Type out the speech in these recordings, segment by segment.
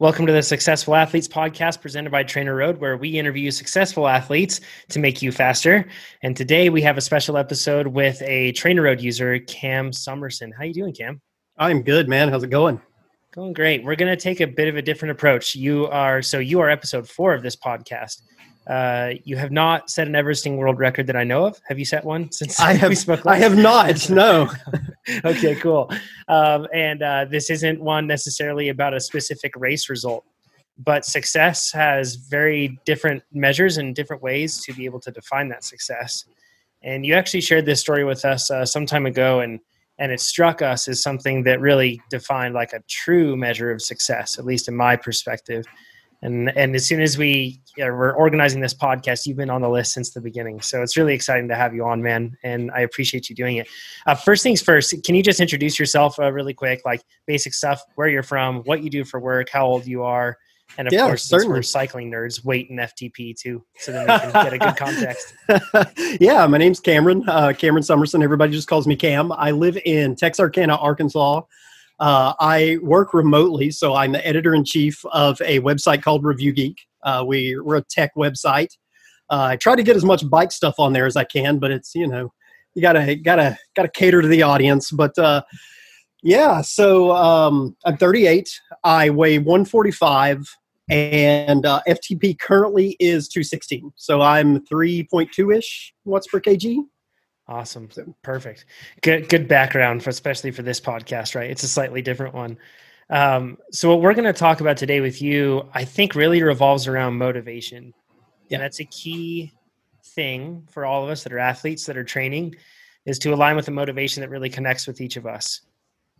Welcome to the Successful Athletes Podcast presented by TrainerRoad, where we interview successful athletes to make you faster. And today we have a special episode with a TrainerRoad user, Cam Summerson. How you doing, Cam? I'm good, man. How's it going? Going great. We're going to take a bit of a different approach. You are so you are episode four of this podcast. Uh, you have not set an Everesting world record that I know of. Have you set one since I have? we spoke? I have not. No. okay, cool. Um, and uh, this isn't one necessarily about a specific race result, but success has very different measures and different ways to be able to define that success. And you actually shared this story with us uh, some time ago, and and it struck us as something that really defined like a true measure of success, at least in my perspective. And and as soon as we know, were organizing this podcast, you've been on the list since the beginning. So it's really exciting to have you on, man. And I appreciate you doing it. Uh, first things first, can you just introduce yourself uh, really quick, like basic stuff, where you're from, what you do for work, how old you are, and of Yeah, course, since certainly. we're cycling nerds, weight and FTP too, so then we can get a good context. yeah, my name's Cameron. Uh, Cameron Summerson. Everybody just calls me Cam. I live in Texarkana, Arkansas. Uh, I work remotely, so I'm the editor in chief of a website called Review Geek. Uh, we, we're a tech website. Uh, I try to get as much bike stuff on there as I can, but it's you know you gotta gotta gotta cater to the audience. But uh, yeah, so um, I'm 38. I weigh 145, and uh, FTP currently is 216. So I'm 3.2 ish watts per kg. Awesome. Perfect. Good good background for especially for this podcast, right? It's a slightly different one. Um, so what we're going to talk about today with you, I think really revolves around motivation. Yeah. And that's a key thing for all of us that are athletes that are training is to align with the motivation that really connects with each of us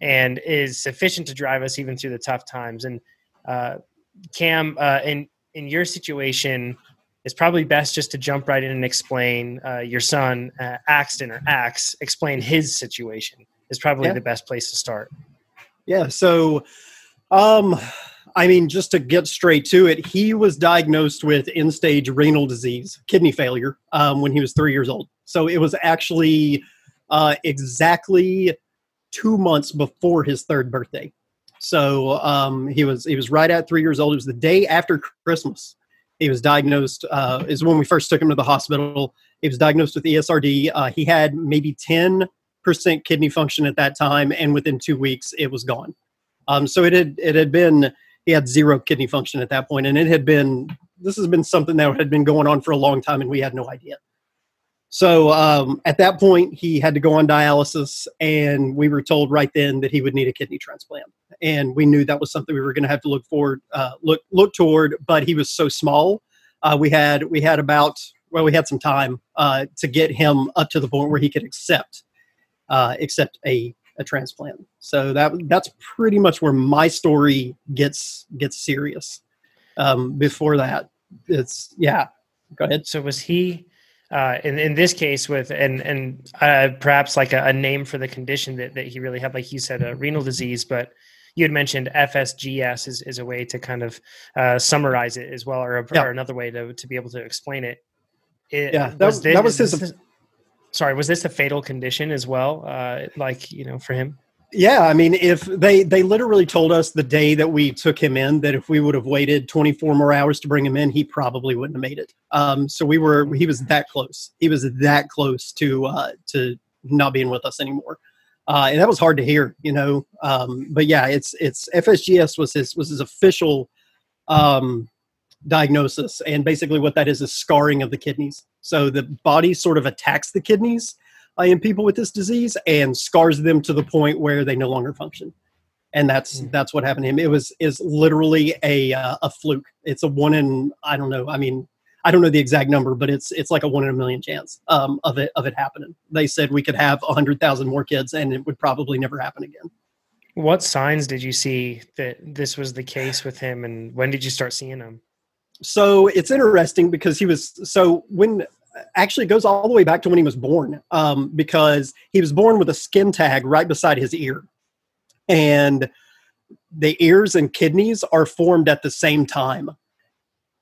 and is sufficient to drive us even through the tough times. And uh, Cam, uh, in in your situation, it's probably best just to jump right in and explain uh, your son uh, Axton or Axe. Explain his situation is probably Yeah. the best place to start. Yeah. So, um, I mean, just to get straight to it, he was diagnosed with end stage renal disease, kidney failure, um, when he was three years old. So it was actually uh, exactly two months before his third birthday. So um, he was he was right at three years old. It was the day after Christmas. He was diagnosed. Uh, is when we first took him to the hospital. He was diagnosed with ESRD. Uh, he had maybe ten percent kidney function at that time, and within two weeks, it was gone. Um, so it had it had been he had zero kidney function at that point, and it had been this has been something that had been going on for a long time, and we had no idea. So um, at that point, he had to go on dialysis, and we were told right then that he would need a kidney transplant, and we knew that was something we were going to have to look forward, uh, look look toward. But he was so small, uh, we had we had about well, we had some time uh, to get him up to the point where he could accept uh, accept a a transplant. So that that's pretty much where my story gets gets serious. Um, before that, it's yeah. Go ahead. So was he uh, in in this case with and and uh, perhaps like a, a name for the condition that, that he really had, like you said, a renal disease, but you had mentioned FSGS is, is a way to kind of uh, summarize it as well, or, a, Yeah. or another way to, to be able to explain it. It- Yeah, that was- that was his- this- sorry, was this a fatal condition as well? Uh, like you know, for him. Yeah, I mean, if they they literally told us the day that we took him in that if we would have waited 24 more hours to bring him in, he probably wouldn't have made it. Um, so we were he was that close. He was that close to uh, to not being with us anymore, uh, and that was hard to hear, you know. Um, but yeah, it's it's FSGS was his was his official um, diagnosis, and basically what that is is scarring of the kidneys. So the body sort of attacks the kidneys in people with this disease and scars them to the point where they no longer function. And that's Mm. that's what happened to him. It was is literally a uh, a fluke. It's a one in I don't know. I mean, I don't know the exact number, but it's it's like a one in a million chance um, of it of it happening. They said we could have a hundred thousand more kids, and it would probably never happen again. What signs did you see that this was the case with him, and when did you start seeing them? so it's interesting because he was so when actually goes all the way back to when he was born um, because he was born with a skin tag right beside his ear. And the ears and kidneys are formed at the same time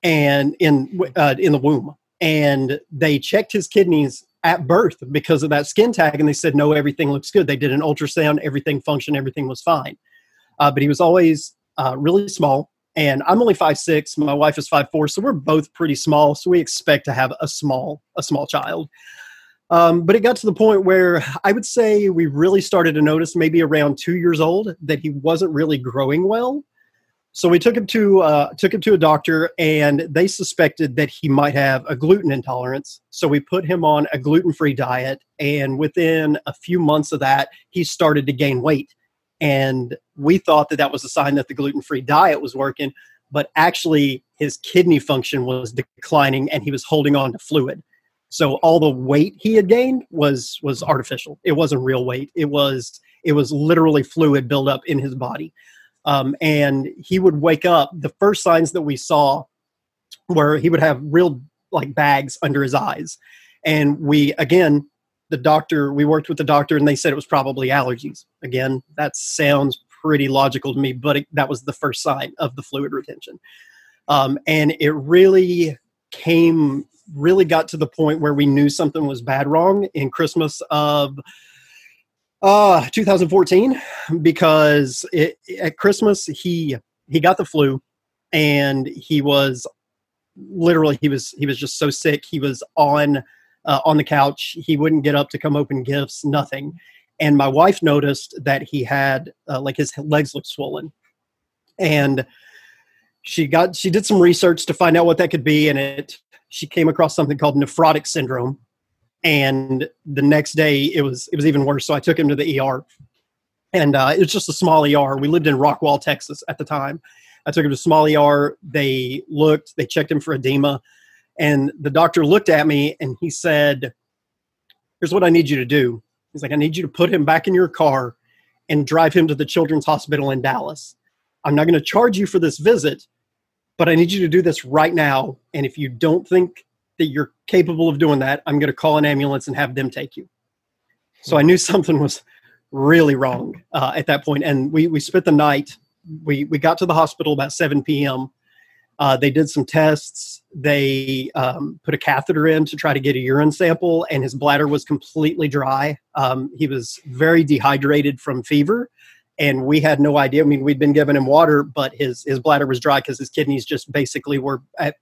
and in uh, in the womb. And they checked his kidneys at birth because of that skin tag and they said no everything looks good. They did an ultrasound everything functioned everything was fine. Uh, but he was always uh, really small and I'm only five six. My wife is five four, so we're both pretty small. So we expect to have a small a small child. Um, but it got to the point where I would say we really started to notice, maybe around two years old, that he wasn't really growing well. So we took him to uh, took him to a doctor, and they suspected that he might have a gluten intolerance. So we put him on a gluten free diet, and within a few months of that, he started to gain weight. And we thought that that was a sign that the gluten free diet was working, but actually his kidney function was declining, and he was holding on to fluid. So all the weight he had gained was was artificial. It wasn't real weight. It was it was literally fluid buildup in his body. Um, and he would wake up. The first signs that we saw were he would have real like bags under his eyes. And we, again, the doctor, we worked with the doctor and they said it was probably allergies. Again, that sounds pretty logical to me, but it, that was the first sign of the fluid retention. Um, and it really came, really got to the point where we knew something was bad wrong in Christmas of uh 2014 because it, at Christmas he he got the flu and he was literally he was he was just so sick he was on uh, on the couch. He wouldn't get up to come open gifts nothing. And my wife noticed that he had uh, like his legs looked swollen. And she got she did some research to find out what that could be and it she came across something called nephrotic syndrome. And the next day it was it was even worse so i took him to the er and uh, it was just a small er we lived in rockwall texas at the time. I took him to a small er they looked they checked him for edema and the doctor looked at me and he said here's what i need you to do he's like i need you to put him back in your car and drive him to the children's hospital in dallas i'm not going to charge you for this visit but i need you to do this right now and if you don't think that you're capable of doing that, I'm going to call an ambulance and have them take you. So I knew something was really wrong uh, at that point, and we we spent the night. We we got to the hospital about 7 p.m. Uh, they did some tests. They um, put a catheter in to try to get a urine sample, and his bladder was completely dry. Um, he was very dehydrated from fever, and we had no idea. I mean, we'd been giving him water, but his his bladder was dry because his kidneys just basically were at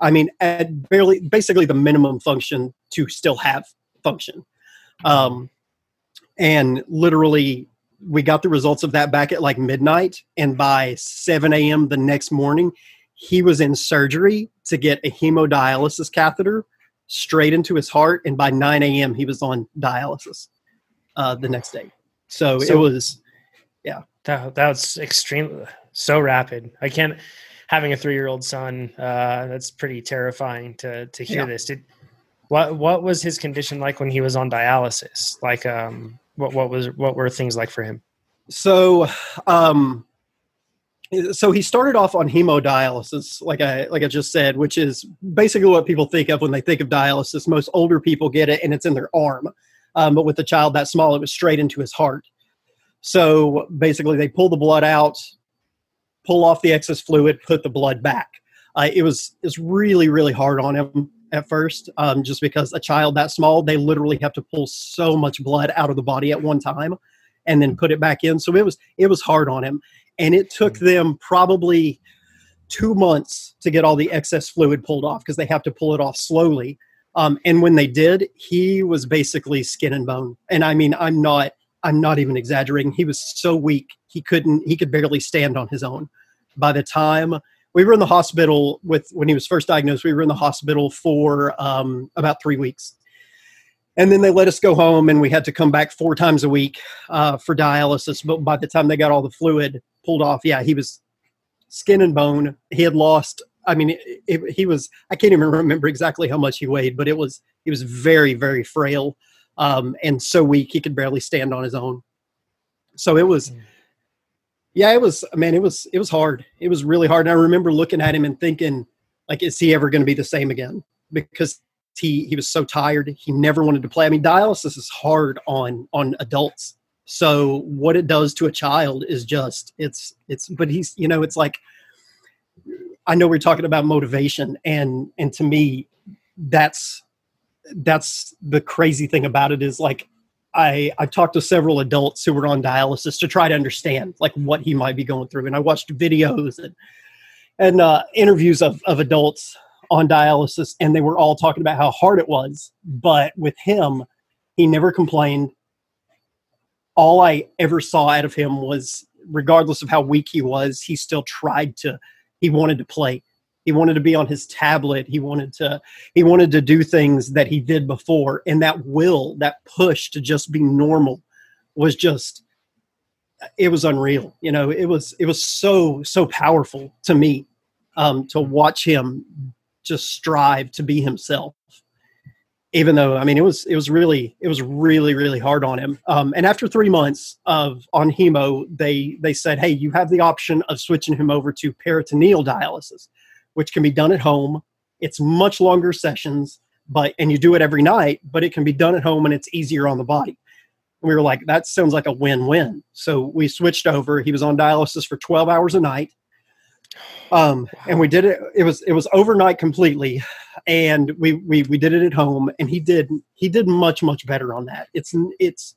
I mean, at barely, basically the minimum function to still have function. Um, and literally, we got the results of that back at like midnight. And by 7 a.m. the next morning, he was in surgery to get a hemodialysis catheter straight into his heart. And by 9 a.m., he was on dialysis uh, the next day. So, so it was, yeah. That, that's extreme, so rapid. I can't having a three year old son, uh, that's pretty terrifying to to hear yeah. this. Did what what was his condition like when he was on dialysis? Like, um, what what was what were things like for him? So, um, so he started off on hemodialysis, like I like I just said, which is basically what people think of when they think of dialysis. Most older people get it, and it's in their arm. Um, but with the child that small, it was straight into his heart. So basically, they pull the blood out, pull off the excess fluid, put the blood back. Uh, it was it's really really hard on him at first, um, just because a child that small they literally have to pull so much blood out of the body at one time, and then put it back in. So it was it was hard on him, and it took hmm. them probably two months to get all the excess fluid pulled off because they have to pull it off slowly. Um, and when they did, he was basically skin and bone. And I mean, I'm not I'm not even exaggerating. He was so weak he couldn't he could barely stand on his own. By the time we were in the hospital with when he was first diagnosed, we were in the hospital for um, about three weeks, and then they let us go home, and we had to come back four times a week uh, for dialysis. But by the time they got all the fluid pulled off, yeah, he was skin and bone. He had lost. I mean, it, it, he was. I can't even remember exactly how much he weighed, but it was. He was very, very frail um, and so weak he could barely stand on his own. So it was, hmm. yeah, it was. Man, it was it was hard. It was really hard. And I remember looking at him and thinking, like, is he ever going to be the same again? Because he he was so tired. He never wanted to play. I mean, dialysis is hard on on adults. So what it does to a child is just it's it's. But he's you know it's like I know we're talking about motivation, and and to me, that's that's the crazy thing about it is like I I've talked to several adults who were on dialysis to try to understand like what he might be going through, and I watched videos and and uh, interviews of, of adults on dialysis, and they were all talking about how hard it was. But with him, he never complained. All I ever saw out of him was, regardless of how weak he was, he still tried to. He wanted to play. He wanted to be on his tablet. He wanted to. He wanted to do things that he did before, and that will, that push to just be normal, was just it was unreal. You know, it was it was so so powerful to me um, to watch him just strive to be himself. Even though I mean it was it was really it was really really hard on him. Um, and after three months of on hemo, they they said, hey, you have the option of switching him over to peritoneal dialysis, which can be done at home. It's much longer sessions, but and you do it every night, but it can be done at home and it's easier on the body we were like, that sounds like a win-win. So we switched over. He was on dialysis for 12 hours a night. Um, and we did it. It was, it was overnight completely. And we, we, we did it at home and he did, he did much, much better on that. It's, it's,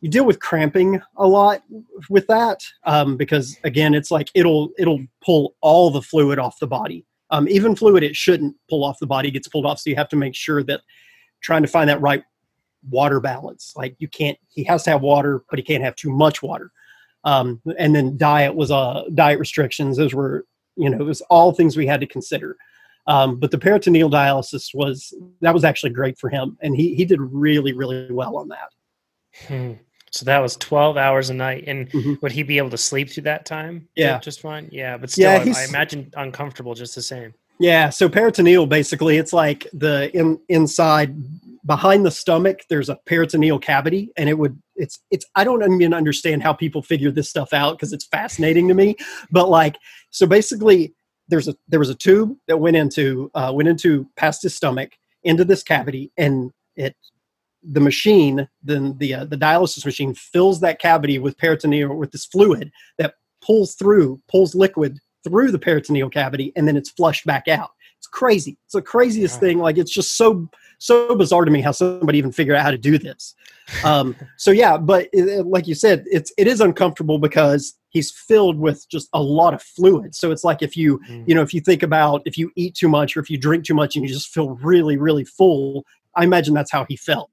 you deal with cramping a lot with that. Um, because again, it's like, it'll, it'll pull all the fluid off the body. Um, even fluid it shouldn't pull off the body gets pulled off. So you have to make sure that trying to find that right water balance. Like you can't, he has to have water, but he can't have too much water. Um, and then diet was uh, diet restrictions. Those were, you know, it was all things we had to consider. Um, but the peritoneal dialysis was that was actually great for him, and he he did really really well on that. Hmm. So that was twelve hours a night, and mm-hmm. would he be able to sleep through that time? Yeah, just fine. Yeah, but still, yeah, I, I imagine uncomfortable just the same. Yeah, so peritoneal basically it's like the in, inside behind the stomach there's a peritoneal cavity and it would it's it's I don't even understand how people figure this stuff out because it's fascinating to me, but like so basically there's a there was a tube that went into uh, went into past his stomach into this cavity and it the machine then the uh, the dialysis machine fills that cavity with peritoneal with this fluid that pulls through pulls liquid through the peritoneal cavity and then it's flushed back out. It's crazy. It's the craziest thing. Like it's just so so bizarre to me how somebody even figured out how to do this. Um, so yeah, but it, like you said, it's it is uncomfortable because he's filled with just a lot of fluid. So it's like if you mm. you know if you think about if you eat too much or if you drink too much and you just feel really really full. I imagine that's how he felt.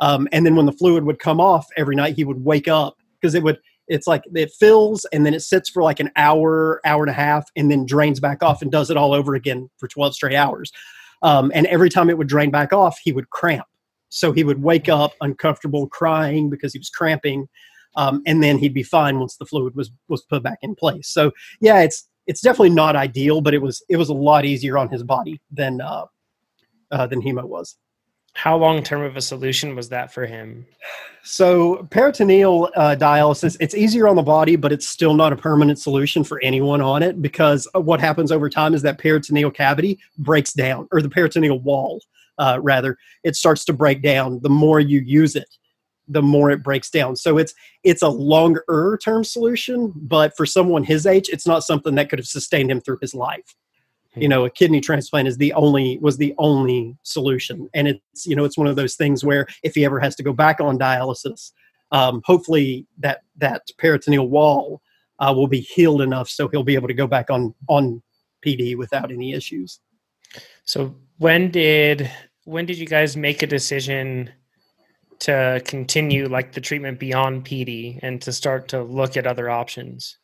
Um, and then when the fluid would come off every night, he would wake up because it would it's like it fills and then it sits for like an hour, hour and a half, and then drains back off and does it all over again for 12 straight hours. Um, and every time it would drain back off, he would cramp. So he would wake up uncomfortable, crying because he was cramping, um, and then he'd be fine once the fluid was was put back in place. So yeah, it's it's definitely not ideal, but it was it was a lot easier on his body than uh, uh, than hemo was. How long term of a solution was that for him? So peritoneal uh, dialysis, it's easier on the body, but it's still not a permanent solution for anyone on it because what happens over time is that peritoneal cavity breaks down, or the peritoneal wall, uh, rather, it starts to break down. The more you use it, the more it breaks down. So it's it's a longer term solution, but for someone his age, it's not something that could have sustained him through his life you know a kidney transplant is the only was the only solution. And it's you know it's one of those things where if he ever has to go back on dialysis um, hopefully that that peritoneal wall uh, will be healed enough so he'll be able to go back on on pd without any issues. So when did when did you guys make a decision to continue like the treatment beyond pd and to start to look at other options?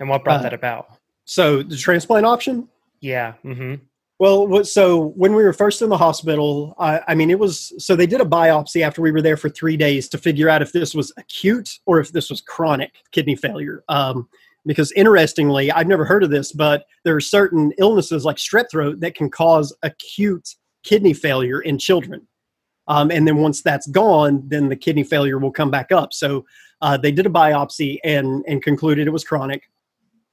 And what brought uh, that about? so the transplant option yeah. Mm-hmm. Well, so when we were first in the hospital, I, I, mean, it was so they did a biopsy after we were there for three days to figure out if this was acute or if this was chronic kidney failure. Um, because interestingly, I've never heard of this, but there are certain illnesses like strep throat that can cause acute kidney failure in children. Um, and then once that's gone, then the kidney failure will come back up. So uh, they did a biopsy and and concluded it was chronic.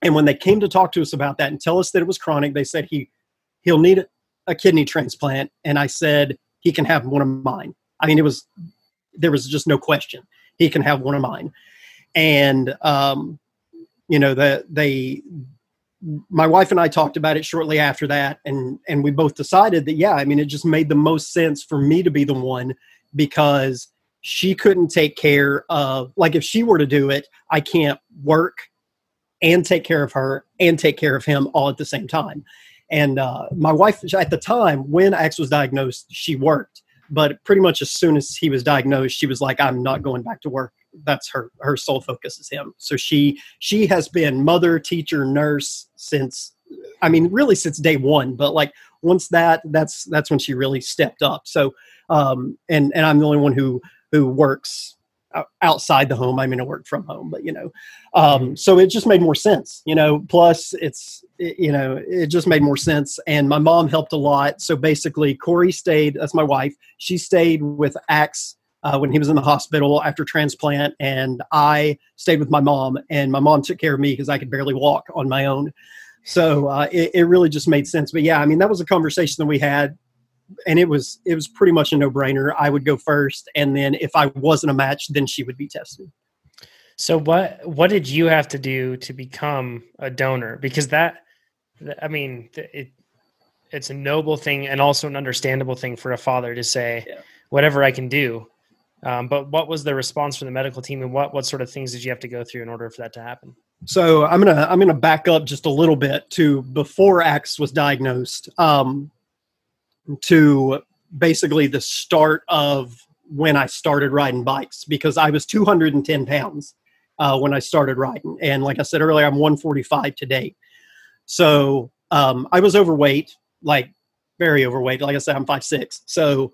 And when they came to talk to us about that and tell us that it was chronic, they said he he'll need a kidney transplant. And I said he can have one of mine. I mean, it was there was just no question he can have one of mine. And um, you know that they my wife and I talked about it shortly after that, and and we both decided that yeah, I mean, it just made the most sense for me to be the one because she couldn't take care of like if she were to do it, I can't work and take care of her and take care of him all at the same time. And uh, my wife, at the time when Axe was diagnosed, she worked, but pretty much as soon as he was diagnosed, she was like, "I'm not going back to work." That's her her sole focus is him. So she she has been mother, teacher, nurse since, I mean, really since day one. But like once that, that's that's when she really stepped up. So um, and and I'm the only one who who works outside the home. I mean, I work from home, but you know, um, mm-hmm. so it just made more sense, you know. Plus, it's it, you know, it just made more sense. And my mom helped a lot. So basically, Corey stayed. That's my wife. She stayed with Axe uh, when he was in the hospital after transplant, and I stayed with my mom. And my mom took care of me because I could barely walk on my own. So uh, it, it really just made sense. But yeah, I mean, that was a conversation that we had and it was it was pretty much a no brainer. I would go first, and then if I wasn't a match, then she would be tested. So what what did you have to do to become a donor? Because that, I mean, it it's a noble thing and also an understandable thing for a father to say, yeah. whatever I can do. Um, but what was the response from the medical team, and what what sort of things did you have to go through in order for that to happen? So I'm gonna I'm gonna back up just a little bit to before Axe was diagnosed. Um, to basically the start of when I started riding bikes because I was 210 pounds uh, when I started riding. And like I said earlier, I'm 145 today. So um, I was overweight, like very overweight. Like I said, I'm 5'6. So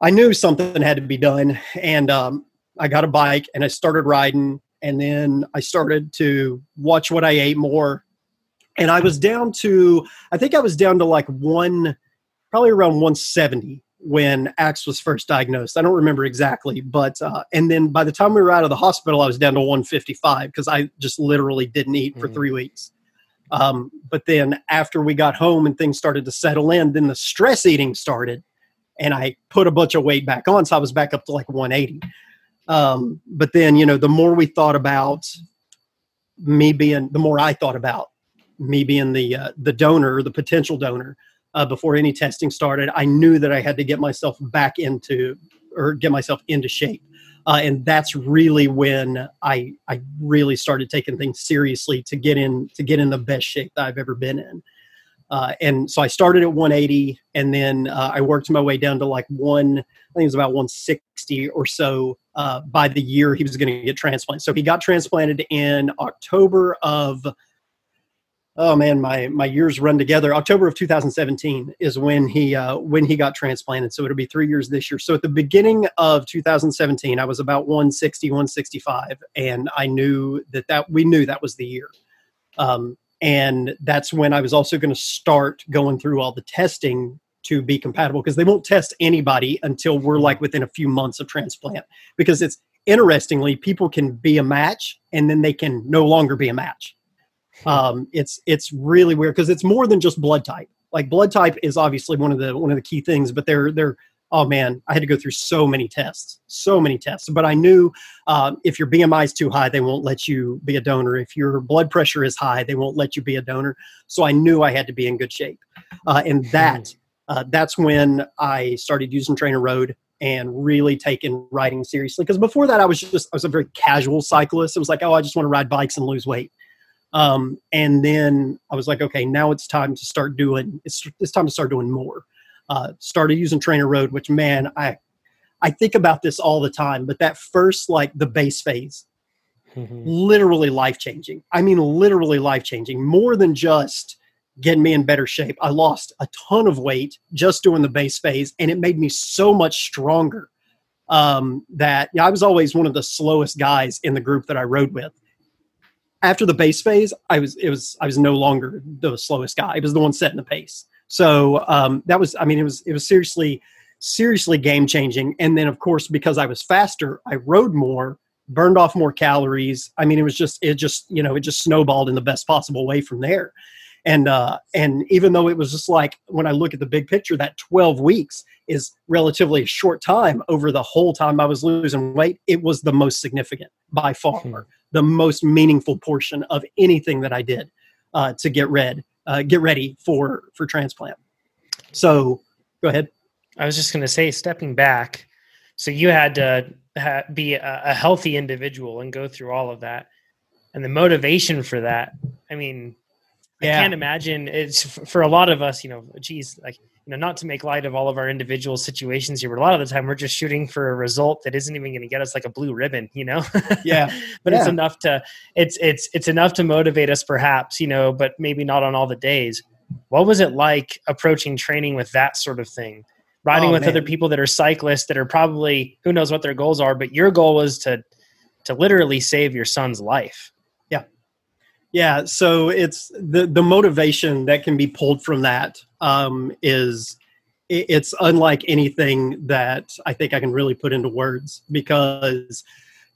I knew something had to be done. And um, I got a bike and I started riding. And then I started to watch what I ate more. And I was down to, I think I was down to like one probably around 170 when Axe was first diagnosed. I don't remember exactly, but uh, and then by the time we were out of the hospital, I was down to 155 because I just literally didn't eat for mm. three weeks. Um, but then after we got home and things started to settle in, then the stress eating started, and I put a bunch of weight back on, so I was back up to like 180. Um, but then you know, the more we thought about me being, the more I thought about me being the uh, the donor, the potential donor uh, before any testing started. I knew that I had to get myself back into or get myself into shape. Uh, and that's really when I I really started taking things seriously to get in to get in the best shape that I've ever been in. Uh, and so I started at 180, and then uh, I worked my way down to like one. I think it was about 160 or so uh, by the year he was going to get transplanted. So he got transplanted in October of oh man, my my years run together. October of 2017 is when he uh, when he got transplanted. So it'll be three years this year. So at the beginning of 2017, I was about 160, 165, and I knew that that we knew that was the year. Um, and that's when I was also going to start going through all the testing to be compatible because they won't test anybody until we're like within a few months of transplant because it's interestingly people can be a match and then they can no longer be a match um, it's it's really weird because it's more than just blood type. Like blood type is obviously one of the one of the key things, but they're they're oh man, I had to go through so many tests, so many tests. But I knew um, if your BMI is too high, they won't let you be a donor. If your blood pressure is high, they won't let you be a donor. So I knew I had to be in good shape, uh, and that uh, that's when I started using TrainerRoad and really taking riding seriously. Because before that, I was just I was a very casual cyclist. It was like, oh, I just want to ride bikes and lose weight. Um, and then I was like, okay, now it's time to start doing. It's it's time to start doing more. Uh, started using TrainerRoad, which man, I I think about this all the time. But that first like the base phase, mm-hmm. literally life changing. I mean, literally life changing. More than just getting me in better shape. I lost a ton of weight just doing the base phase, and it made me so much stronger. Um, that you know, I was always one of the slowest guys in the group that I rode with after the base phase, I was it was I was no longer the slowest guy. I was the one setting the pace. So um, that was I mean it was it was seriously seriously game changing. And then of course because I was faster, I rode more, burned off more calories. I mean it was just it just you know it just snowballed in the best possible way from there. And uh, and even though it was just like when I look at the big picture, that 12 weeks is relatively a short time over the whole time I was losing weight. It was the most significant by far. Hmm the most meaningful portion of anything that I did uh, to get read, uh, get ready for for transplant. So, go ahead. I was just going to say, stepping back. So you had to ha- be a, a, healthy individual and go through all of that. and the motivation for that. I mean, yeah. I can't imagine it's for a lot of us, you know, geez, like, you know, not to make light of all of our individual situations here, but a lot of the time we're just shooting for a result that isn't even going to get us like a blue ribbon, you know? Yeah. but yeah. it's enough to, it's, it's, it's enough to motivate us perhaps, you know, but maybe not on all the days. What was it like approaching training with that sort of thing? Riding oh, with man. other people that are cyclists that are probably, who knows what their goals are, but your goal was to, to literally save your son's life. Yeah, so it's the the motivation that can be pulled from that um, is it's unlike anything that I think I can really put into words because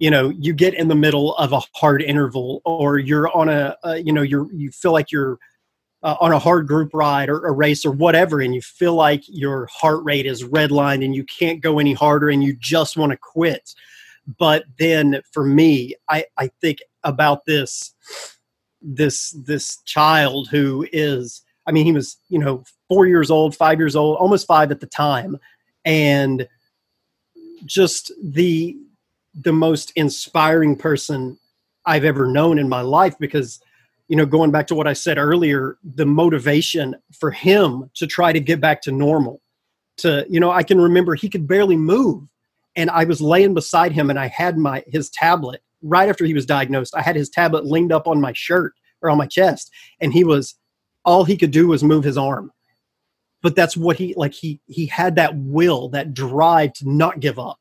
you know you get in the middle of a hard interval or you're on a, a you know you're you feel like you're uh, on a hard group ride or a race or whatever and you feel like your heart rate is redlined and you can't go any harder and you just want to quit. But then for me i i think about this this this child who is i mean he was you know four years old five years old almost five at the time. And just the the most inspiring person i've ever known in my life because you know going back to what i said earlier the motivation for him to try to get back to normal to you know i can remember he could barely move and i was laying beside him and i had my his tablet right after he was diagnosed, I had his tablet leaned up on my shirt or on my chest, and he was all he could do was move his arm. But that's what he like. He he had that will, that drive to not give up,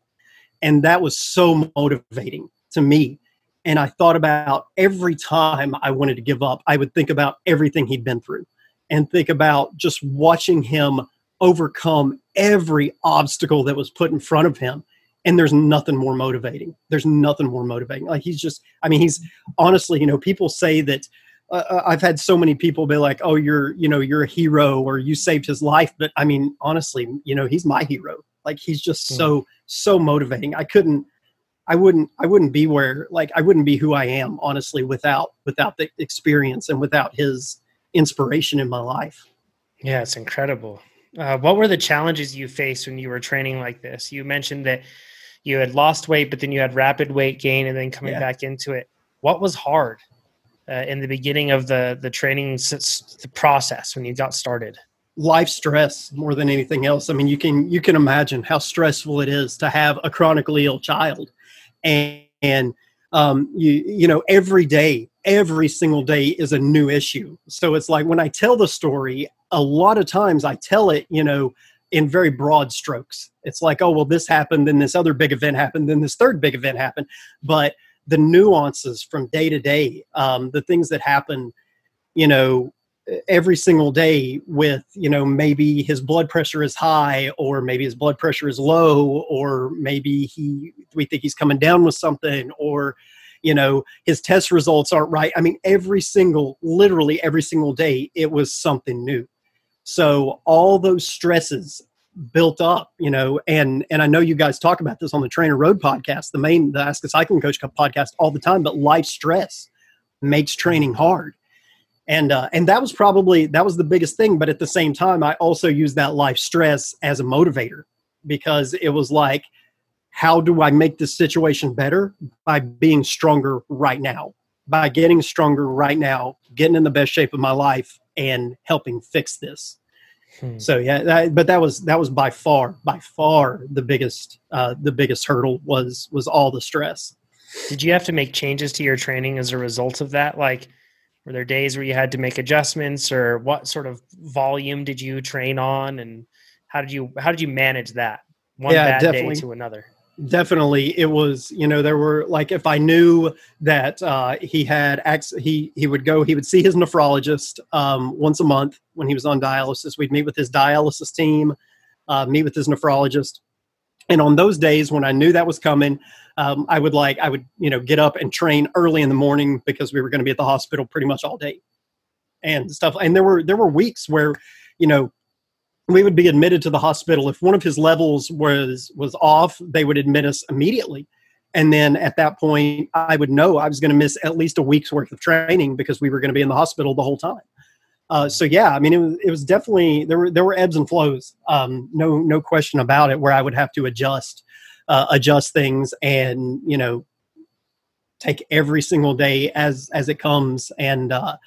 and that was so motivating to me. And I thought about every time I wanted to give up, I would think about everything he'd been through, and think about just watching him overcome every obstacle that was put in front of him and there's nothing more motivating. There's nothing more motivating. Like he's just i mean he's honestly you know people say that uh, uh, i've had so many people be like oh you're you know you're a hero or you saved his life. But i mean honestly you know he's my hero. Like he's just mm. so so motivating. I couldn't i wouldn't i wouldn't be where like i wouldn't be who i am honestly without without the experience and without his inspiration in my life. Yeah it's incredible. Uh, what were the challenges you faced when you were training like this? You mentioned that you had lost weight, but then you had rapid weight gain, and then coming yeah. back into it. What was hard uh, in the beginning of the the training the process when you got started? Life stress more than anything else. I mean, you can you can imagine how stressful it is to have a chronically ill child, and and um, you you know every day every single day is a new issue so it's like when i tell the story a lot of times i tell it you know in very broad strokes. It's like, oh, well, this happened, then this other big event happened, then this third big event happened. But the nuances from day to day, um, the things that happen, you know, every single day with, you know, maybe his blood pressure is high or maybe his blood pressure is low or maybe he, we think he's coming down with something or, you know, his test results aren't right. I mean, every single, literally every single day, it was something new. So all those stresses built up, you know, and and I know you guys talk about this on the TrainerRoad podcast, the main the Ask a Cycling Coach podcast all the time, but life stress makes training hard. And uh, and that was probably that was the biggest thing. But at the same time, I also used that life stress as a motivator because it was like, how do I make this situation better by being stronger right now, by getting stronger right now, getting in the best shape of my life, and helping fix this. Hmm. So yeah, that, but that was that was by far by far the biggest uh, the biggest hurdle was was all the stress. Did you have to make changes to your training as a result of that? Like, were there days where you had to make adjustments, or what sort of volume did you train on, and how did you how did you manage that one yeah, bad definitely. day to another? Definitely it was you know there were like if i knew that uh, he had he he would go he would see his nephrologist um, once a month when he was on dialysis. We'd meet with his dialysis team uh, meet with his nephrologist. And on those days when i knew that was coming um, i would like i would you know get up and train early in the morning because we were going to be at the hospital pretty much all day and stuff. And there were there were weeks where you know we would be admitted to the hospital. If one of his levels was was off they would admit us immediately. And then at that point i would know i was going to miss at least a week's worth of training because we were going to be in the hospital the whole time. Uh, so yeah i mean it was, it was definitely there were there were ebbs and flows um, no no question about it where i would have to adjust uh, adjust things and you know take every single day as as it comes. And uh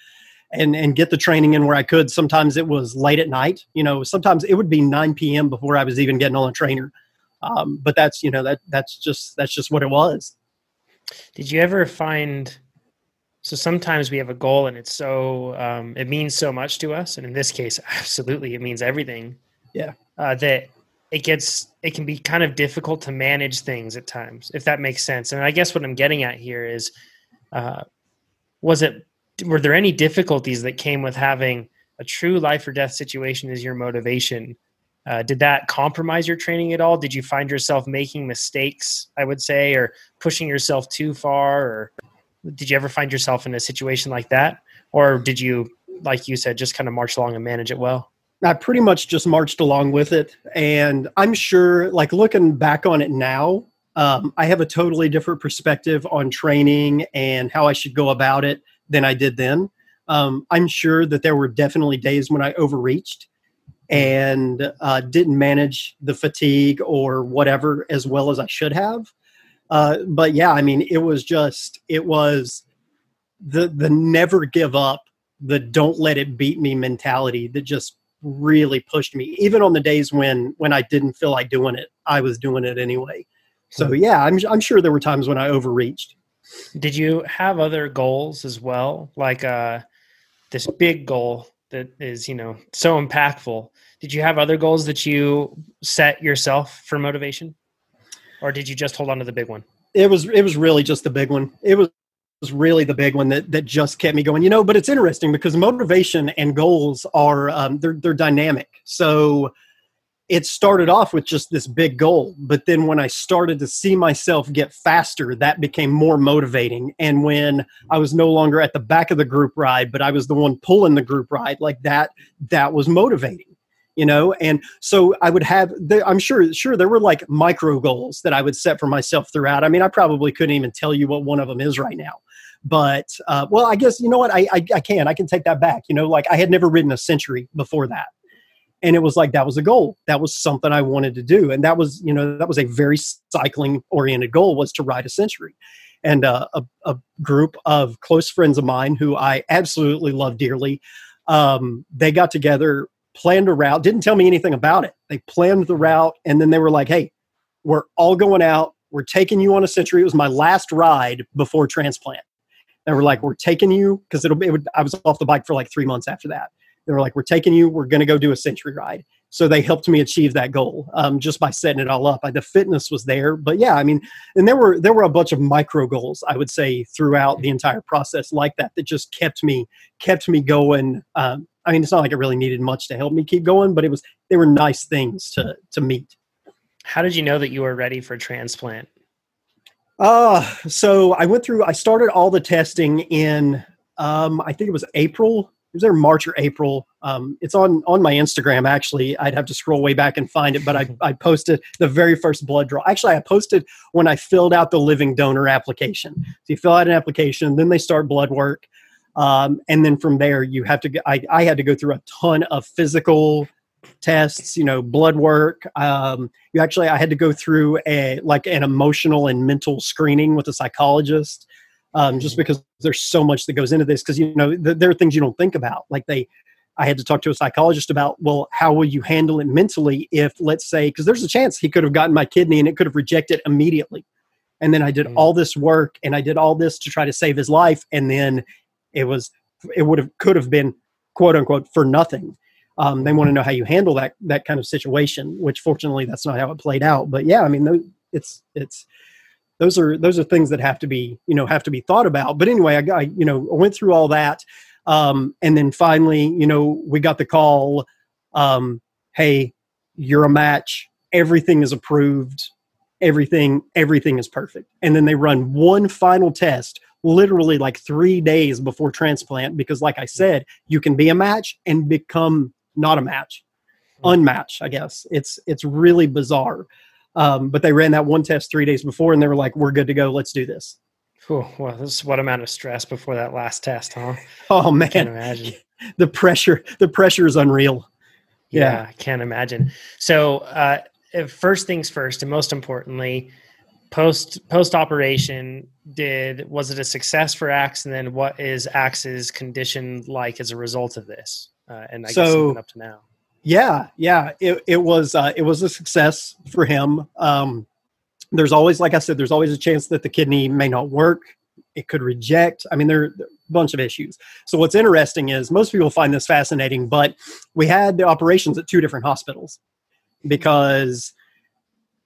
and and get the training in where I could. Sometimes it was late at night. You know, sometimes it would be 9 p.m. before I was even getting on a trainer. Um, but that's you know that that's just that's just what it was. Did you ever find? So sometimes we have a goal and it's so um, it means so much to us, and in this case, absolutely, it means everything. Yeah. Uh, that it gets it can be kind of difficult to manage things at times, if that makes sense. And I guess what I'm getting at here is, uh, was it were there any difficulties that came with having a true life or death situation as your motivation? Uh, did that compromise your training at all? Did you find yourself making mistakes, I would say, or pushing yourself too far? Or did you ever find yourself in a situation like that? Or did you, like you said, just kind of march along and manage it well? I pretty much just marched along with it. And I'm sure, like looking back on it now, um, I have a totally different perspective on training and how I should go about it than I did then. Um, I'm sure that there were definitely days when I overreached and uh, didn't manage the fatigue or whatever as well as I should have. Uh, but yeah, I mean, it was just it was the the never give up, the don't let it beat me mentality that just really pushed me. Even on the days when when I didn't feel like doing it, I was doing it anyway. So hmm. yeah, I'm I'm sure there were times when I overreached. Did you have other goals as well? Like uh, this big goal that is, you know, so impactful. Did you have other goals that you set yourself for motivation? Or did you just hold on to the big one? It was it was really just the big one. It was was really the big one that that just kept me going. You know, but it's interesting because motivation and goals are um, they're they're dynamic. So it started off with just this big goal but then when i started to see myself get faster that became more motivating. And when i was no longer at the back of the group ride but i was the one pulling the group ride like that that was motivating you know? And so i would have i'm sure sure there were like micro goals that i would set for myself throughout. I mean i probably couldn't even tell you what one of them is right now but uh, well i guess you know what? I, I i can i can take that back you know? Like i had never ridden a century before that and it was like that was a goal. That was something i wanted to do. And that was you know that was a very cycling oriented goal was to ride a century. And uh, a, a, group of close friends of mine who i absolutely love dearly um, they got together planned a route didn't tell me anything about it. They planned the route and then they were like hey we're all going out. We're taking you on a century. It was my last ride before transplant. They were like we're taking you because it'll be it would, i was off the bike for like three months after that they were like, "We're taking you. We're going to go do a century ride." So they helped me achieve that goal um, just by setting it all up. I, the fitness was there, but yeah, I mean, and there were there were a bunch of micro goals I would say throughout the entire process like that that just kept me kept me going. Um, I mean, it's not like it really needed much to help me keep going, but it was they were nice things to to meet. How did you know that you were ready for transplant? Uh, so I went through. I started all the testing in um, I think it was April was there March or April. Um, it's on on my Instagram. Actually, I'd have to scroll way back and find it, but I, I posted the very first blood draw. Actually, I posted when I filled out the living donor application. So you fill out an application, then they start blood work, um, and then from there you have to. Get, I I had to go through a ton of physical tests. You know, blood work. Um, you actually I had to go through a like an emotional and mental screening with a psychologist um, just because there's so much that goes into this. Because you know th- there are things you don't think about. Like they, I had to talk to a psychologist about well, how will you handle it mentally if let's say because there's a chance he could have gotten my kidney and it could have rejected immediately. And then I did mm-hmm. all this work and I did all this to try to save his life, and then it was it would have could have been quote unquote for nothing. Um, they want to know how you handle that that kind of situation, which fortunately that's not how it played out. But yeah, I mean, it's it's those are those are things that have to be you know have to be thought about. But anyway i, I you know went through all that um, and then finally you know we got the call um, hey you're a match. Everything is approved. Everything everything is perfect. And then they run one final test literally like three days before transplant because like i said you can be a match and become not a match. Hmm. unmatched i guess. It's it's really bizarre um, but they ran that one test three days before, and they were like, "We're good to go. Let's do this." Oh, well, this what amount of stress before that last test, huh? Oh man, can't imagine the pressure. The pressure is unreal. Yeah, yeah I can't imagine. So, uh, first things first, and most importantly, post post operation did was it a success for axe and then what is axe's condition like as a result of this uh, and i so, guess up to now yeah yeah it, it was uh, it was a success for him. Um, there's always like i said there's always a chance that the kidney may not work. It could reject. I mean there, there are a bunch of issues. So what's interesting is most people find this fascinating but we had the operations at two different hospitals because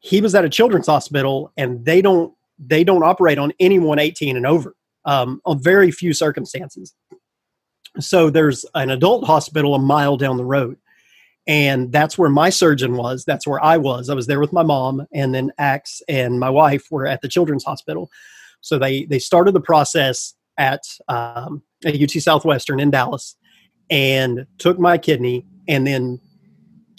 he was at a children's hospital and they don't they don't operate on anyone 18 and over um, on very few circumstances. So there's an adult hospital a mile down the road and that's where my surgeon was that's where i was i was there with my mom and then axe and my wife were at the children's hospital so they they started the process at um, at ut southwestern in dallas and took my kidney and then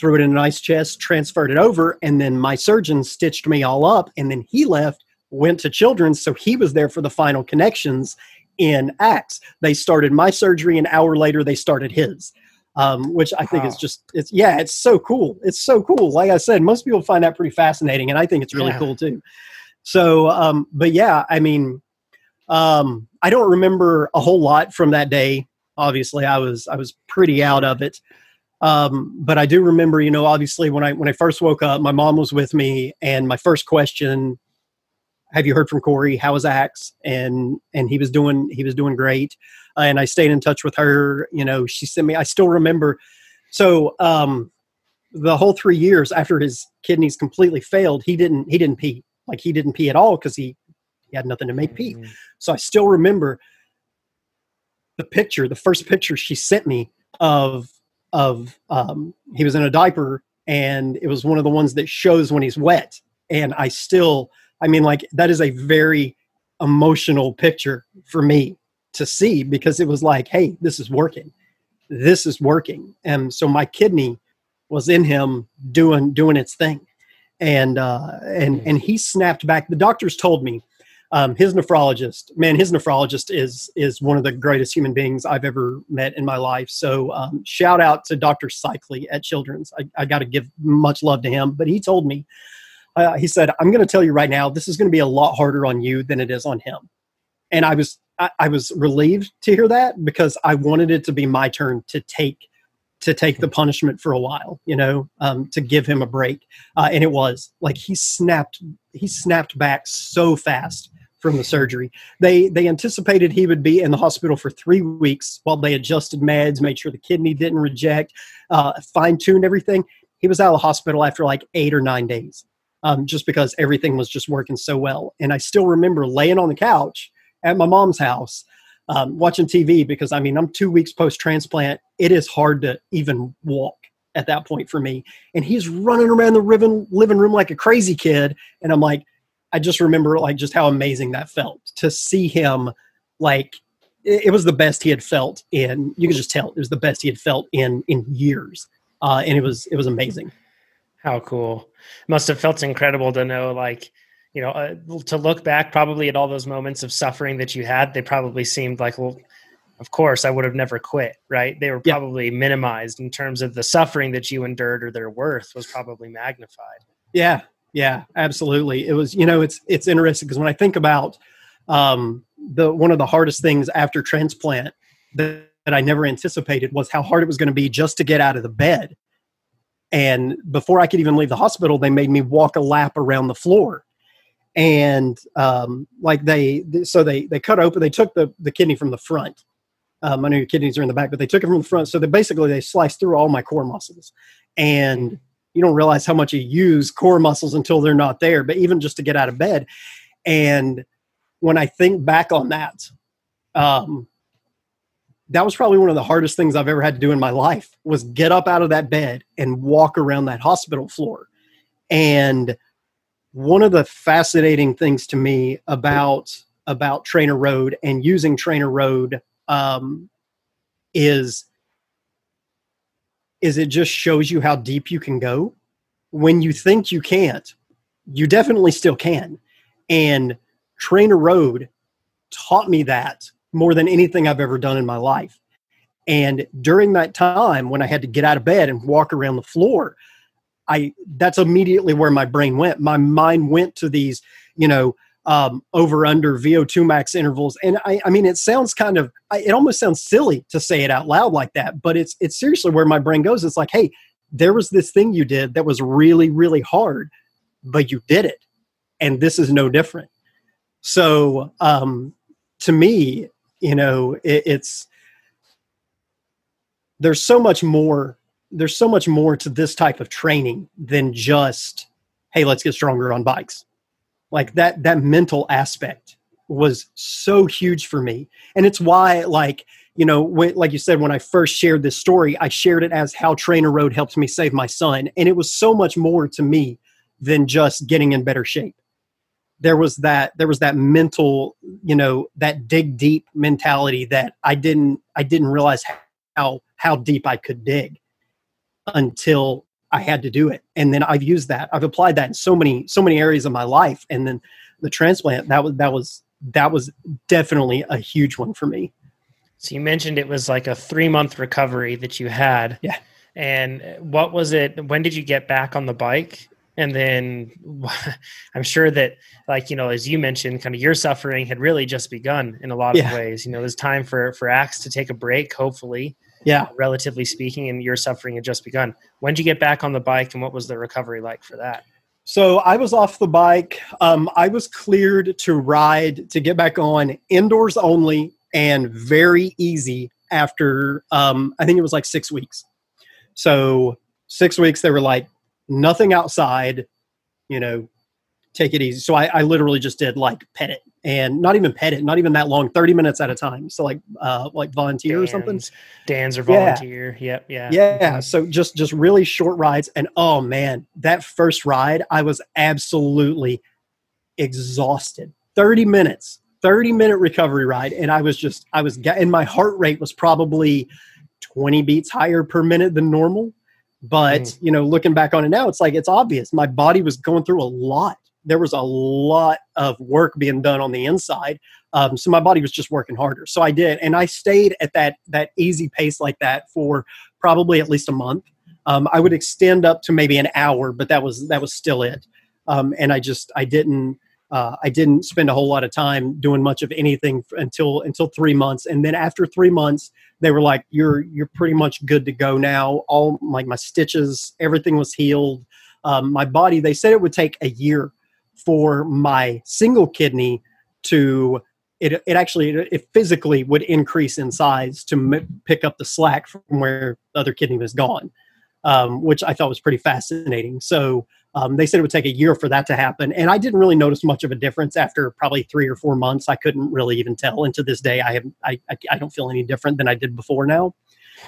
threw it in an ice chest, transferred it over, and then my surgeon stitched me all up. And then he left, went to Children's, so he was there for the final connections in Axe. They started my surgery, an hour later, they started his. Um, which I think wow. is just it's yeah, it's so cool. It's so cool. Like I said, most people find that pretty fascinating, and I think it's really yeah. cool too. So, um, but yeah, I mean, um, I don't remember a whole lot from that day. Obviously, I was I was pretty out of it. Um, but I do remember, you know, obviously when I when I first woke up, my mom was with me, and my first question, "Have you heard from Corey? How is Axe?" And and he was doing he was doing great, uh, and I stayed in touch with her. You know, she sent me. I still remember. So um, the whole three years after his kidneys completely failed, he didn't he didn't pee like he didn't pee at all because he he had nothing to make pee. Mm-hmm. So I still remember the picture, the first picture she sent me of of um, he was in a diaper and it was one of the ones that shows when he's wet and i still i mean like that is a very emotional picture for me to see because it was like hey this is working this is working and so my kidney was in him doing doing its thing and uh and and he snapped back the doctors told me um, his nephrologist, man, his nephrologist is is one of the greatest human beings I've ever met in my life. So um, shout out to Dr. Cycli at Children's. I, I got to give much love to him. But he told me, uh, he said, "I'm going to tell you right now, this is going to be a lot harder on you than it is on him." And I was I, I was relieved to hear that because I wanted it to be my turn to take to take the punishment for a while, you know, um, to give him a break. Uh, and it was like he snapped, he snapped back so fast from the surgery. They they anticipated he would be in the hospital for three weeks while they adjusted meds, made sure the kidney didn't reject, uh, fine tuned everything. He was out of the hospital after like eight or nine days, um, just because everything was just working so well. And I still remember laying on the couch at my mom's house. Um, watching TV because I mean I'm two weeks post transplant. It is hard to even walk at that point for me. And he's running around the living room like a crazy kid. And I'm like, I just remember like just how amazing that felt to see him like it, was the best he had felt in you could just tell it was the best he had felt in in years. Uh, and it was it was amazing. How cool. Must have felt incredible to know like you know, uh, to look back probably at all those moments of suffering that you had, they probably seemed like, well, of course, I would have never quit, right? They were probably yeah. minimized in terms of the suffering that you endured or their worth was probably magnified. Yeah, yeah, absolutely. It was, you know, it's it's interesting because when I think about um, the one of the hardest things after transplant that, that I never anticipated was how hard it was going to be just to get out of the bed. And before I could even leave the hospital, they made me walk a lap around the floor. And um, like they, so they they cut open, they took the the kidney from the front. Um, I know your kidneys are in the back, but they took it from the front. So they basically they sliced through all my core muscles, and you don't realize how much you use core muscles until they're not there, but even just to get out of bed. And when I think back on that, um, that was probably one of the hardest things I've ever had to do in my life was get up out of that bed and walk around that hospital floor. And one of the fascinating things to me about about TrainerRoad and using TrainerRoad um, is is it just shows you how deep you can go. When you think you can't, you definitely still can. And TrainerRoad taught me that more than anything I've ever done in my life. And during that time when I had to get out of bed and walk around the floor, I that's immediately where my brain went. My mind went to these you know, um, over under VO2 max intervals. And I, I mean, it sounds kind of, it almost sounds silly to say it out loud like that, but it's, it's seriously where my brain goes. It's like, hey, there was this thing you did that was really, really hard, but you did it. And this is no different. So, um, to me, you know, it, it's, there's so much more, there's so much more to this type of training than just, hey, let's get stronger on bikes. Like that that mental aspect was so huge for me. And it's why like you know when, like you said when i first shared this story i shared it as how TrainerRoad helped me save my son. And it was so much more to me than just getting in better shape. There was that there was that mental you know that dig deep mentality that i didn't i didn't realize how how deep i could dig until I had to do it. And then I've used that. I've applied that in so many so many areas of my life. And then the transplant that was that was that was definitely a huge one for me. So you mentioned it was like a 3 month recovery that you had. Yeah. And what was it when did you get back on the bike? And then I'm sure that like you know as you mentioned kind of your suffering had really just begun in a lot of ways. You know, it was time for for Axe to take a break hopefully yeah. relatively speaking and your suffering had just begun. When did you get back on the bike and what was the recovery like for that? So i was off the bike. Um, i was cleared to ride to get back on indoors only and very easy after um, i think it was like six weeks. So six weeks they were like nothing outside you know take it easy. So i, I literally just did like Pettit and not even Pettit, not even that long, 30 minutes at a time. So like uh like volunteer Dan's, or something. Dan's or volunteer. Yeah. Yep. Yeah. Yeah. So just just really short rides. And oh man, that first ride, I was absolutely exhausted. 30 minutes, 30 minute recovery ride. And I was just, I was and my heart rate was probably 20 beats higher per minute than normal. But mm. you know, looking back on it now, it's like it's obvious. My body was going through a lot there was a lot of work being done on the inside. Um, so my body was just working harder. So I did, and I stayed at that that easy pace like that for probably at least a month. Um, I would extend up to maybe an hour, but that was that was still it. Um, and I just I didn't uh, I didn't spend a whole lot of time doing much of anything until until three months. And then after three months, they were like, "You're you're pretty much good to go now." All like my stitches, everything was healed. Um, my body, they said it would take a year for my single kidney to it, it actually it physically would increase in size to m- pick up the slack from where the other kidney was gone um, which i thought was pretty fascinating. So um, they said it would take a year for that to happen and i didn't really notice much of a difference after probably three or four months. I couldn't really even tell and to this day i have i, I, I don't feel any different than i did before now.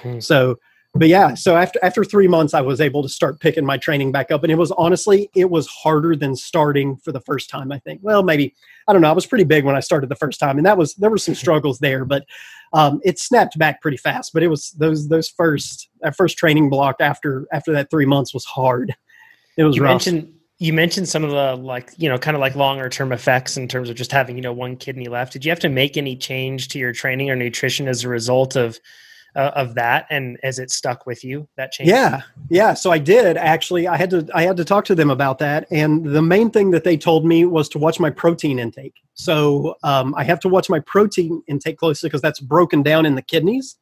Hmm. so but yeah, so after after three months, I was able to start picking my training back up, and it was honestly it was harder than starting for the first time. I think. Well, maybe I don't know. I was pretty big when I started the first time, and that was there were some struggles there, but um, it snapped back pretty fast. But it was those those first that first training block after after that three months was hard. It was you rough. Mentioned, you mentioned some of the like you know kind of like longer term effects in terms of just having you know one kidney left. Did you have to make any change to your training or nutrition as a result of uh, of that and as it stuck with you that change yeah yeah. So i did actually. I had to i had to talk to them about that and the main thing that they told me was to watch my protein intake. So um, i have to watch my protein intake closely because that's broken down in the kidneys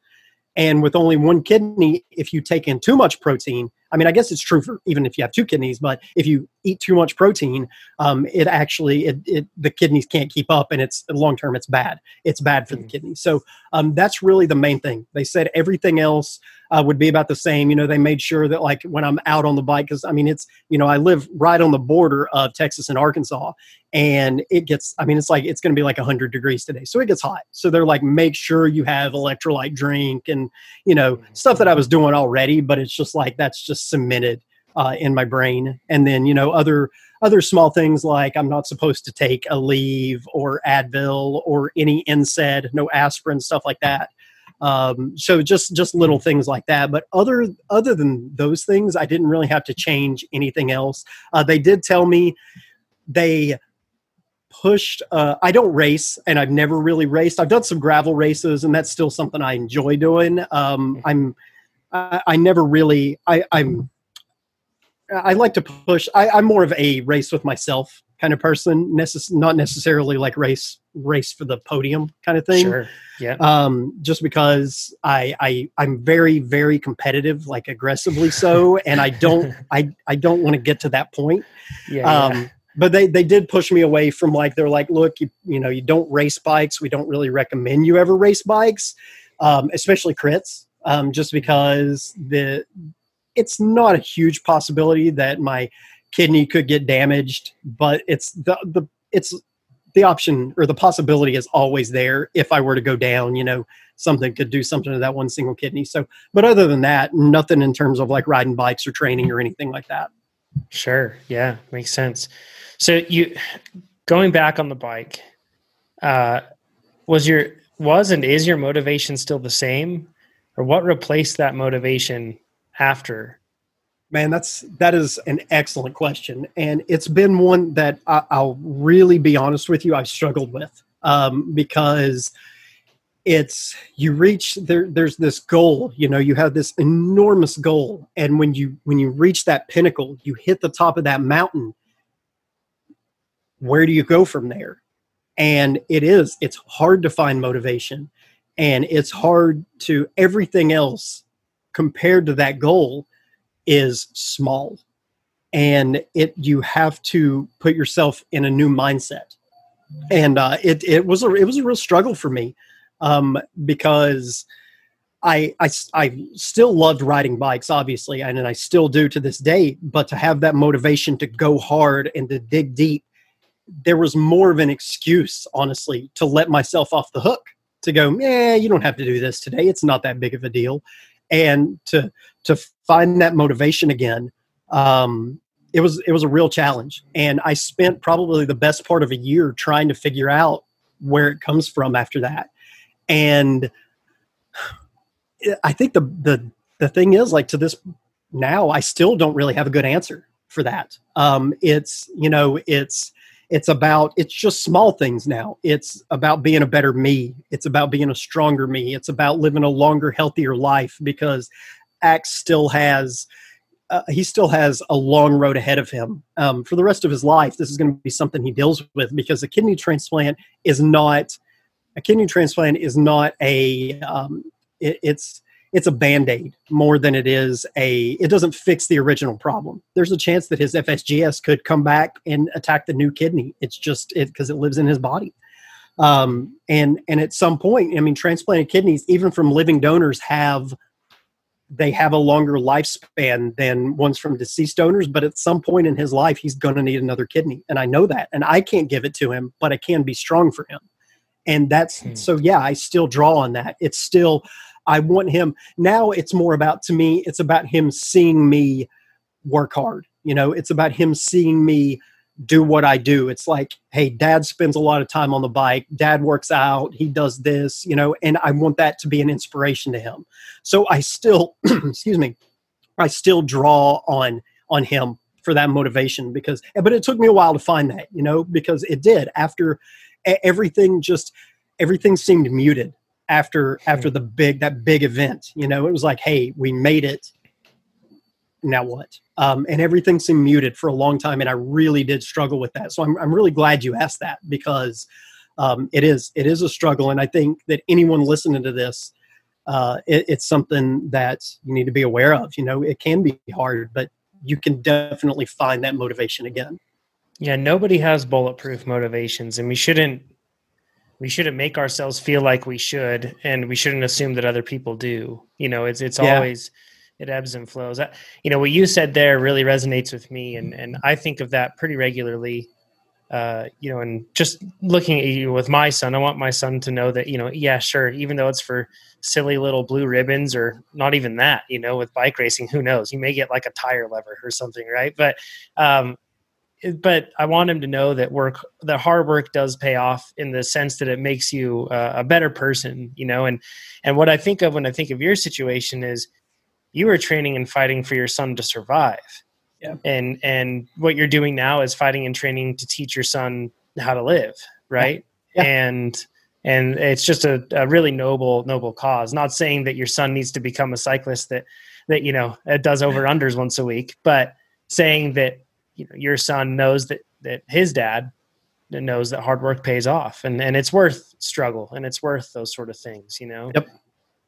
and with only one kidney if you take in too much protein I mean, I guess it's true for even if you have two kidneys, but if you eat too much protein, um, it actually it, it, the kidneys can't keep up, and it's long term it's bad. It's bad for the mm. kidneys. So um, that's really the main thing. They said everything else uh, would be about the same. You know, they made sure that like when I'm out on the bike, because I mean, it's you know I live right on the border of Texas and Arkansas, and it gets i mean it's like it's going to be like 100 degrees today so it gets hot so they're like make sure you have electrolyte drink and you know mm-hmm. stuff that i was doing already but it's just like that's just cemented uh, in my brain. And then you know other other small things like i'm not supposed to take Aleve or advil or any NSAID no aspirin stuff like that. Um, so just just little things like that. But other other than those things i didn't really have to change anything else. Uh, they did tell me they pushed uh, i don't race and i've never really raced. I've done some gravel races and that's still something i enjoy doing. Um, mm-hmm. i'm I, I, never really I, i'm i like to push I, i'm more of a race with myself kind of person, necess- not necessarily like race race for the podium kind of thing. Sure. Yeah. Um, just because I I I'm very very competitive, like aggressively so, and I don't I I don't want to get to that point. Yeah. Um, yeah. but they they did push me away from like they're like, look, you you know, you don't race bikes. We don't really recommend you ever race bikes, um, especially crits, um, just because the it's not a huge possibility that my kidney could get damaged, but it's the the it's the option or the possibility is always there if I were to go down, you know, something could do something to that one single kidney. So, but other than that, nothing in terms of like riding bikes or training or anything like that. Sure. Yeah, makes sense. So you going back on the bike, uh, was your was and is your motivation still the same, or what replaced that motivation after? Man, that's that is an excellent question, and it's been one that I, will really be honest with you. I've struggled with um, because it's you reach there. There's this goal, you know. You have this enormous goal, and when you when you reach that pinnacle, you hit the top of that mountain. Where do you go from there? And it is it's hard to find motivation, and it's hard to everything else compared to that goal is small. And it you have to put yourself in a new mindset. And uh, it it was a it was a real struggle for me um, because I, I I still loved riding bikes obviously and, and I still do to this day but to have that motivation to go hard and to dig deep there was more of an excuse honestly to let myself off the hook to go yeah you don't have to do this today. It's not that big of a deal and to to find that motivation again um, it was it was a real challenge. And i spent probably the best part of a year trying to figure out where it comes from after that. And i think the the the thing is like to this now i still don't really have a good answer for that. Um, it's you know it's it's about it's just small things now. It's about being a better me. It's about being a stronger me. It's about living a longer healthier life because Axe still has uh, he still has a long road ahead of him um, for the rest of his life. This is going to be something he deals with because a kidney transplant is not a kidney transplant is not a um, it, it's it's a band-aid more than it is a it doesn't fix the original problem. There's a chance that his fsgs could come back and attack the new kidney. It's just it because it lives in his body. Um, and and at some point i mean transplanted kidneys even from living donors have they have a longer lifespan than ones from deceased donors but at some point in his life he's going to need another kidney. And i know that and i can't give it to him but i can be strong for him. And that's hmm. so yeah i still draw on that. It's still i want him now it's more about to me it's about him seeing me work hard you know it's about him seeing me do what I do. It's like, hey, dad spends a lot of time on the bike. Dad works out. He does this, you know, and I want that to be an inspiration to him. So I still, excuse me, I still draw on on him for that motivation because, but it took me a while to find that, you know, because it did after everything just everything seemed muted after after the big that big event. You know, it was like, hey, we made it now what? Um, and everything seemed muted for a long time, and I really did struggle with that. So I'm I'm really glad you asked that because um, it is it is a struggle, and I think that anyone listening to this, uh, it, it's something that you need to be aware of. You know, it can be hard, but you can definitely find that motivation again. Yeah, nobody has bulletproof motivations, and we shouldn't we shouldn't make ourselves feel like we should, and we shouldn't assume that other people do. You know, it's it's yeah. always it ebbs and flows. I, you know, what you said there really resonates with me, and and I think of that pretty regularly. Uh, you know, and just looking at you with my son, I want my son to know that you know, yeah, sure, even though it's for silly little blue ribbons or not even that, you know, with bike racing, who knows? You may get like a tire lever or something, right? But um, but I want him to know that work, the hard work does pay off in the sense that it makes you uh, a better person, you know. And and what I think of when I think of your situation is you are training and fighting for your son to survive. Yeah. And and what you're doing now is fighting and training to teach your son how to live, right? Yeah. And and it's just a, a really noble noble cause. Not saying that your son needs to become a cyclist that that you know does over unders once a week, but saying that you know your son knows that that his dad knows that hard work pays off and, and it's worth struggle and it's worth those sort of things, you know? Yep.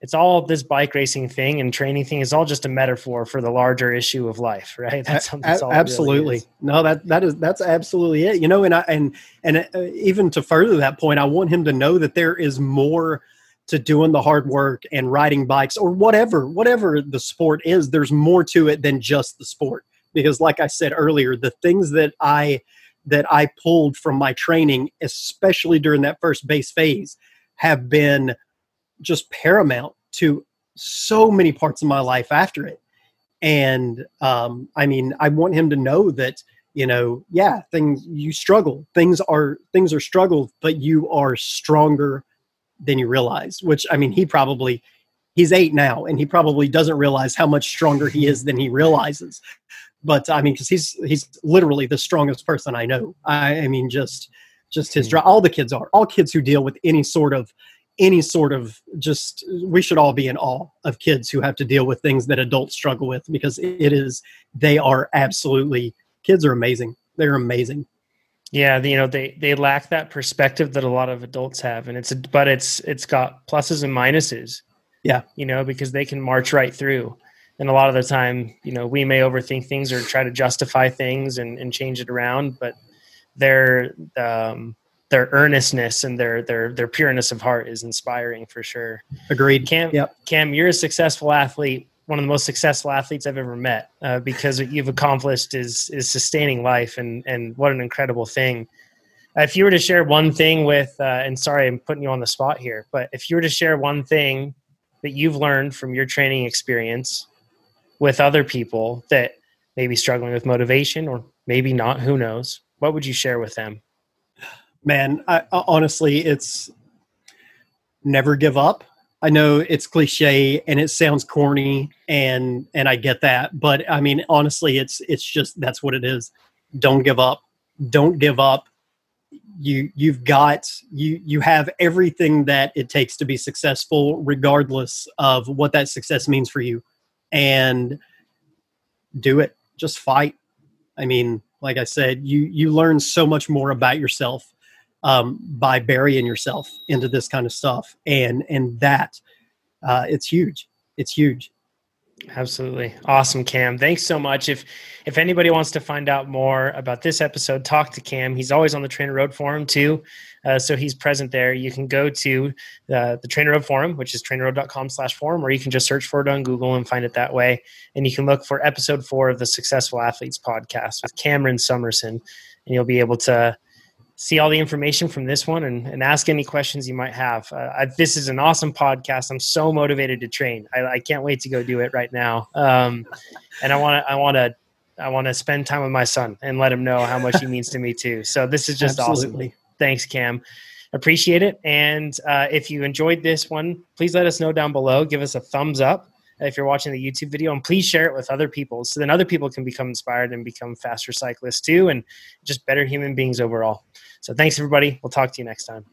It's all this bike racing thing and training thing is all just a metaphor for the larger issue of life, right? That's, that's all absolutely. Really no, that that is that's absolutely it. You know, and I and and uh, even to further that point, I want him to know that there is more to doing the hard work and riding bikes or whatever whatever the sport is there's more to it than just the sport because like i said earlier the things that i that i pulled from my training especially during that first base phase have been just paramount to so many parts of my life after it. And um, i mean i want him to know that you know yeah things you struggle. Things are things are struggle but you are stronger than you realize which i mean he probably he's eight now and he probably doesn't realize how much stronger he is than he realizes but i mean because he's he's literally the strongest person i know. I, I mean just just his drive all the kids are all kids who deal with any sort of any sort of just we should all be in awe of kids who have to deal with things that adults struggle with because it is they are absolutely kids are amazing. They're amazing. Yeah, you know they they lack that perspective that a lot of adults have, and it's a, but it's it's got pluses and minuses. Yeah, you know because they can march right through, and a lot of the time, you know, we may overthink things or try to justify things and, and change it around, but their um, their earnestness and their their their pureness of heart is inspiring for sure. Agreed. Cam, yep. Cam, you're a successful athlete one of the most successful athletes I've ever met uh, because what you've accomplished is is sustaining life and and what an incredible thing. If you were to share one thing with, uh, and sorry, I'm putting you on the spot here, but if you were to share one thing that you've learned from your training experience with other people that may be struggling with motivation or maybe not, who knows, what would you share with them? Man, I, uh, honestly, it's never give up I know it's cliche and it sounds corny and and I get that, but I mean honestly it's it's just that's what it is. Don't give up. Don't give up. You you've got you you have everything that it takes to be successful regardless of what that success means for you. And do it. Just fight. I mean, like I said, you you learn so much more about yourself um, by burying yourself into this kind of stuff, and and that uh, it's huge. It's huge. Absolutely. Awesome, Cam. Thanks so much. If if anybody wants to find out more about this episode, talk to Cam. He's always on the TrainerRoad forum too. Uh, so he's present there. You can go to uh, the TrainerRoad forum, which is trainerroad.com slash forum, or you can just search for it on Google and find it that way. And you can look for episode four of the Successful Athletes podcast with Cameron Summerson, and you'll be able to see all the information from this one and, and ask any questions you might have. Uh, I, this is an awesome podcast. I'm so motivated to train. I, I can't wait to go do it right now. Um, and I want to, I want to, I want to spend time with my son and let him know how much he means to me too. So this is just Absolutely. awesome. Thanks, Cam. Appreciate it. And uh, if you enjoyed this one, please let us know down below. Give us a thumbs up if you're watching the YouTube video, and please share it with other people so then other people can become inspired and become faster cyclists too, and just better human beings overall. So thanks, everybody. We'll talk to you next time.